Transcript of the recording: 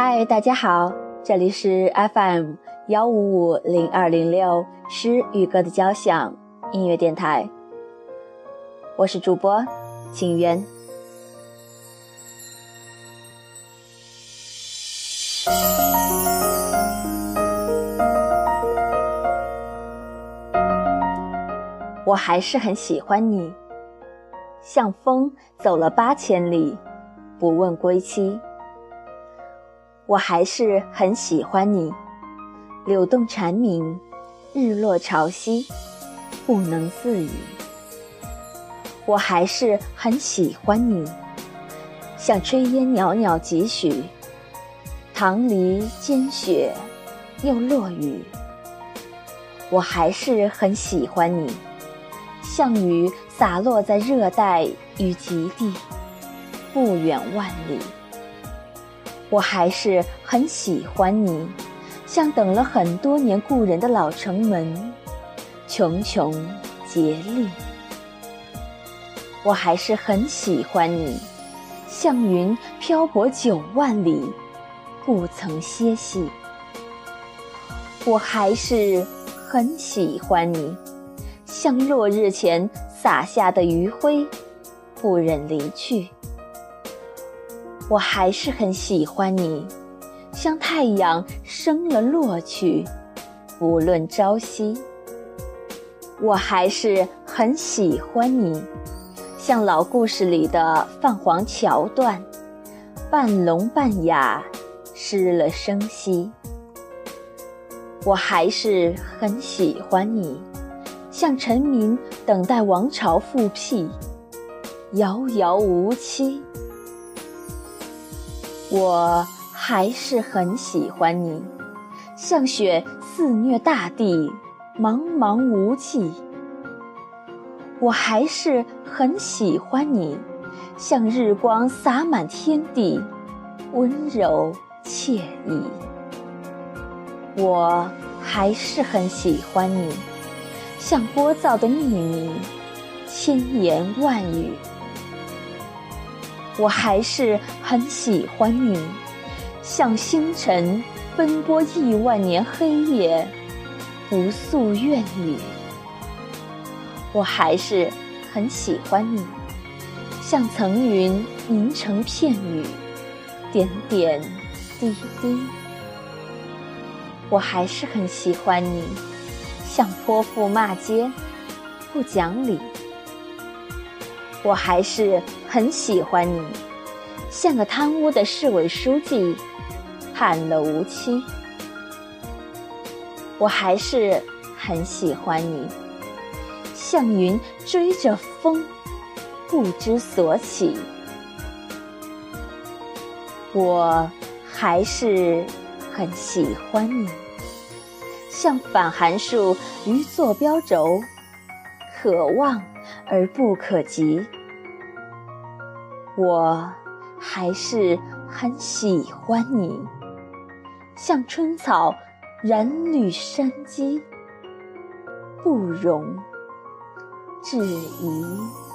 嗨，大家好，这里是 FM 幺五五零二零六诗与歌的交响音乐电台，我是主播景渊。我还是很喜欢你，像风走了八千里，不问归期。我还是很喜欢你，柳动蝉鸣，日落潮汐，不能自已。我还是很喜欢你，像炊烟袅袅几许，棠梨兼雪，又落雨。我还是很喜欢你，像雨洒落在热带与极地，不远万里。我还是很喜欢你，像等了很多年故人的老城门，茕茕孑立。我还是很喜欢你，像云漂泊九万里，不曾歇息。我还是很喜欢你，像落日前洒下的余晖，不忍离去。我还是很喜欢你，像太阳升了落去，不论朝夕。我还是很喜欢你，像老故事里的泛黄桥段，半聋半哑，失了声息。我还是很喜欢你，像臣民等待王朝复辟，遥遥无期。我还是很喜欢你，像雪肆虐大地，茫茫无际。我还是很喜欢你，像日光洒满天地，温柔惬意。我还是很喜欢你，像聒噪的秘密，千言万语。我还是很喜欢你，像星辰奔波亿万年黑夜，不诉怨语。我还是很喜欢你，像层云凝成片雨，点点滴滴。我还是很喜欢你，像泼妇骂街，不讲理。我还是很喜欢你，像个贪污的市委书记，判了无期。我还是很喜欢你，像云追着风，不知所起。我还是很喜欢你，像反函数与坐标轴，渴望。而不可及，我还是很喜欢你，像春草染绿山肌，不容置疑。